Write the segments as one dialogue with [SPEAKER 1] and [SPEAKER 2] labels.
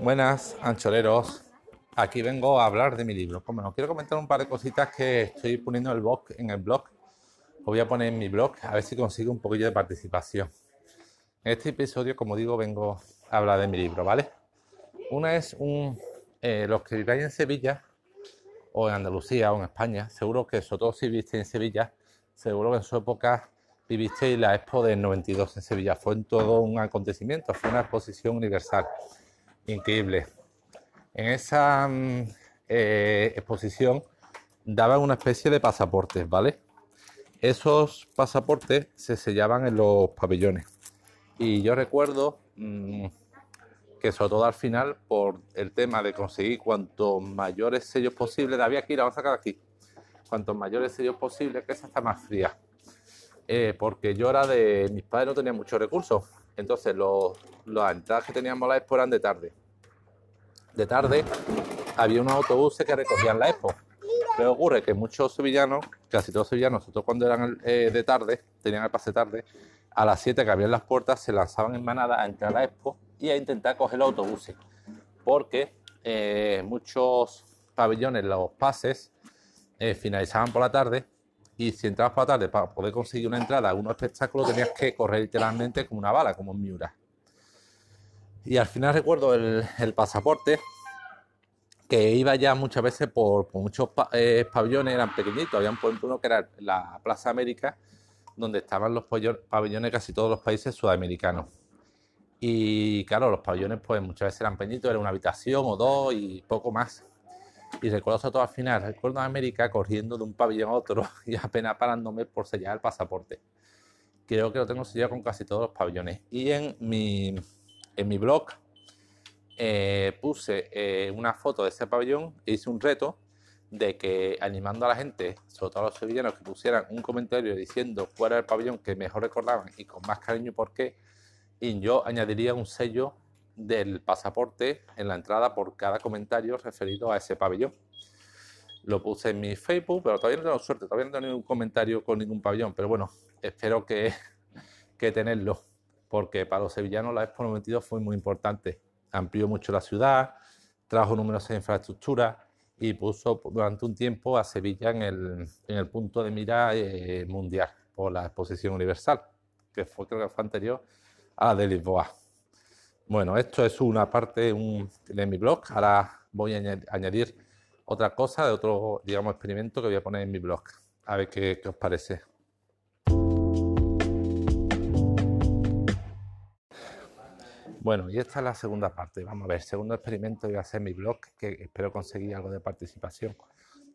[SPEAKER 1] Buenas, ancholeros. Aquí vengo a hablar de mi libro. Bueno, quiero comentar un par de cositas que estoy poniendo en el blog. En. Os voy a poner en mi blog a ver si consigo un poquillo de participación. En este episodio, como digo, vengo a hablar de mi libro, ¿vale? Una es un. Eh, los que viváis en Sevilla, o en Andalucía, o en España, seguro que, sobre todo si viviste en Sevilla, seguro que en su época vivisteis la Expo del 92 en Sevilla. Fue en todo un acontecimiento, fue una exposición universal increíble. En esa mm, eh, exposición daban una especie de pasaportes, ¿vale? Esos pasaportes se sellaban en los pabellones. Y yo recuerdo mm, que sobre todo al final, por el tema de conseguir cuantos mayores sellos posibles, había que ir, vamos a sacar aquí, cuantos mayores sellos posibles, que esa está más fría. Eh, porque yo era de, mis padres no tenían muchos recursos, entonces los, las entradas que teníamos la expo eran de tarde. De tarde había unos autobuses que recogían la expo. Pero ocurre que muchos sevillanos, casi todos sevillanos, nosotros cuando eran eh, de tarde, tenían el pase tarde, a las 7 que abrían las puertas se lanzaban en manada a entrar a la expo y a intentar coger los autobuses. Porque eh, muchos pabellones, los pases, eh, finalizaban por la tarde y si entrabas por la tarde para poder conseguir una entrada a unos espectáculos tenías que correr literalmente como una bala, como en Miura. Y al final recuerdo el, pasaporte que iba ya muchas veces por, muchos eh, pabellones, eran pequeñitos. Había por ejemplo uno que era la Plaza América, donde estaban los pabellones casi todos los países sudamericanos. Y claro, los pabellones pues muchas veces eran pequeñitos, era una habitación o dos y poco más. Y recuerdo al final, recuerdo a América corriendo de un pabellón a otro y apenas parándome por sellar el pasaporte. Creo que lo tengo sellado con casi todos los pabellones. Y en mi, en mi blog eh, puse eh, una foto de ese pabellón e hice un reto de que animando a la gente, sobre todo a los sevillanos, que pusieran un comentario diciendo cuál era el pabellón que mejor recordaban y con más cariño por qué, y yo añadiría un sello del pasaporte en la entrada por cada comentario referido a ese pabellón. Lo puse en mi Facebook, pero todavía no tengo suerte, todavía no tengo ningún comentario con ningún pabellón, pero bueno, espero que, que tenerlo, porque para los sevillanos la Expo 92 fue muy importante. Amplió mucho la ciudad, trajo numerosas infraestructuras y puso durante un tiempo a Sevilla en el, en el punto de mira eh, mundial por la exposición universal, que fue creo que fue anterior a la de Lisboa. Bueno, esto es una parte de mi blog. Ahora voy a añadir otra cosa de otro, digamos, experimento que voy a poner en mi blog. A ver qué, os parece. Bueno, y esta es la segunda parte. Vamos a ver, segundo experimento voy a hacer mi blog, que espero conseguir algo de participación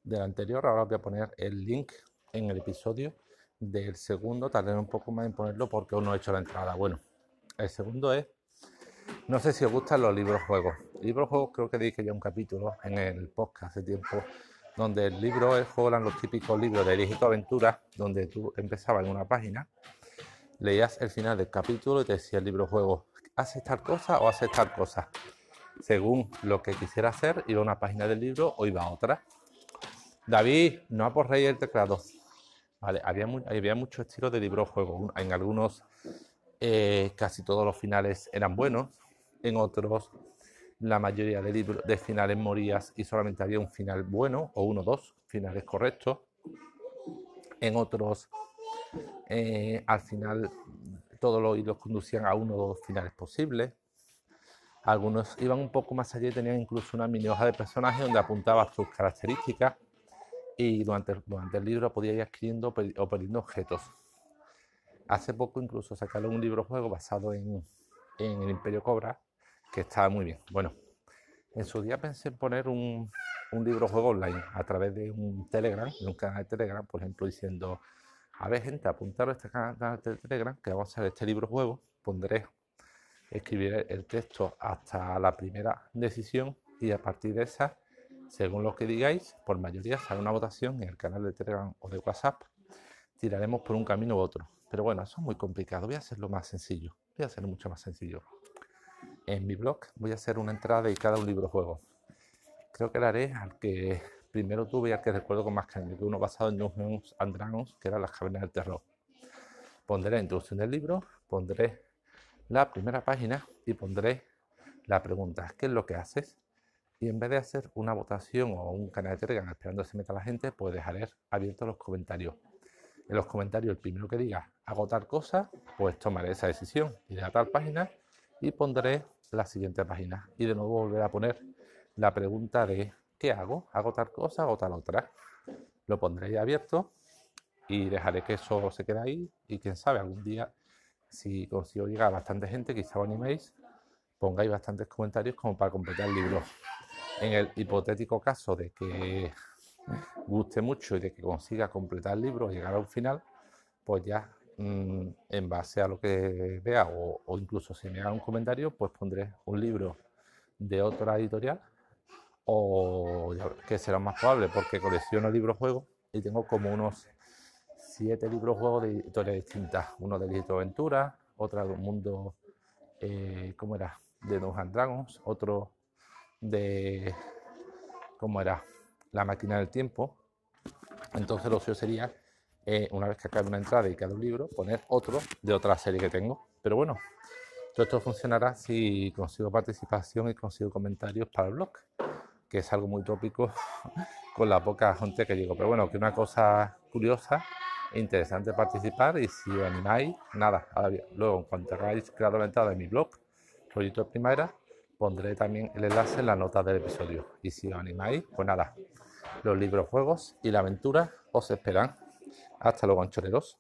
[SPEAKER 1] del anterior. Ahora voy a poner el link en el episodio del segundo. Tardaré un poco más en ponerlo porque aún no he hecho la entrada. Bueno, el segundo es no sé si os gustan los libros juegos. Libros juegos creo que dije ya un capítulo en el podcast hace tiempo, donde el libro el juego eran los típicos libros de Elige aventura, donde tú empezabas en una página, leías el final del capítulo y te decía el libro juego, ¿haces tal cosa o haces tal cosa? Según lo que quisiera hacer, iba a una página del libro o iba a otra. David, no rey el teclado. Vale, había, había muchos estilos de libro juego. En algunos eh, casi todos los finales eran buenos, en otros la mayoría de, libros, de finales morías y solamente había un final bueno o uno o dos finales correctos. En otros, eh, al final, todos los hilos conducían a uno o dos finales posibles. Algunos iban un poco más allá y tenían incluso una mini hoja de personaje donde apuntabas tus características y durante, durante el libro podías ir escribiendo o perdiendo objetos. Hace poco incluso sacaron un libro juego basado en, el Imperio Cobra, que estaba muy bien. Bueno, en su día pensé en poner un, libro juego online a través de un Telegram, de un canal de Telegram, por ejemplo, diciendo, a ver gente, apuntaros a este canal de Telegram, que vamos a hacer este libro juego, pondré, escribiré el texto hasta la primera decisión y a partir de esa, según lo que digáis, por mayoría sale una votación en el canal de Telegram o de WhatsApp, tiraremos por un camino u otro. Pero bueno, eso es muy complicado. Voy a hacerlo más sencillo. Voy a hacerlo mucho más sencillo. En mi blog voy a hacer una entrada dedicada a un libro juego. Creo que la haré al que primero tuve y al que recuerdo con más cariño, que uno basado en Dungeons and Dragons, que era Las Cavernas del Terror. Pondré la introducción del libro, pondré la primera página y pondré la pregunta, ¿qué es lo que haces? Y en vez de hacer una votación o un canal de Telegram esperando que se meta la gente, pues dejaré abiertos los comentarios. En los comentarios, el primero que diga hago tal cosa, pues tomaré esa decisión, iré a tal página y pondré la siguiente página. Y de nuevo volveré a poner la pregunta de ¿qué hago? ¿Hago tal cosa o tal otra? Lo pondré abierto y dejaré que eso se quede ahí y quién sabe, algún día si consigo llegar a bastante gente, quizá os animéis, pongáis bastantes comentarios como para completar el libro. En el hipotético caso de que guste mucho y de que consiga completar el libro, llegar a un final, pues ya mm, en base a lo que vea o, incluso si me haga un comentario, pues pondré un libro de otra editorial o que será más probable porque colecciono libros juegos y tengo como unos siete libros juegos de editoriales distintas. Uno de Lito Aventura, otra de un mundo, eh, ¿cómo era? De Dungeons Dragons, otro de, ¿cómo era? La máquina del tiempo. Entonces lo suyo sería, eh, una vez que acabe una entrada y cada un libro, poner otro de otra serie que tengo. Pero bueno, todo esto funcionará si consigo participación y consigo comentarios para el blog, que es algo muy tópico con la poca gente que llego. Pero bueno, que una cosa curiosa interesante participar y si os animáis, nada, luego en cuanto hagáis creado la entrada de mi blog, Proyecto de Primavera, pondré también el enlace en la nota del episodio. Y si os animáis, pues nada, los libros, juegos y la aventura os esperan. Hasta luego, anchoreros.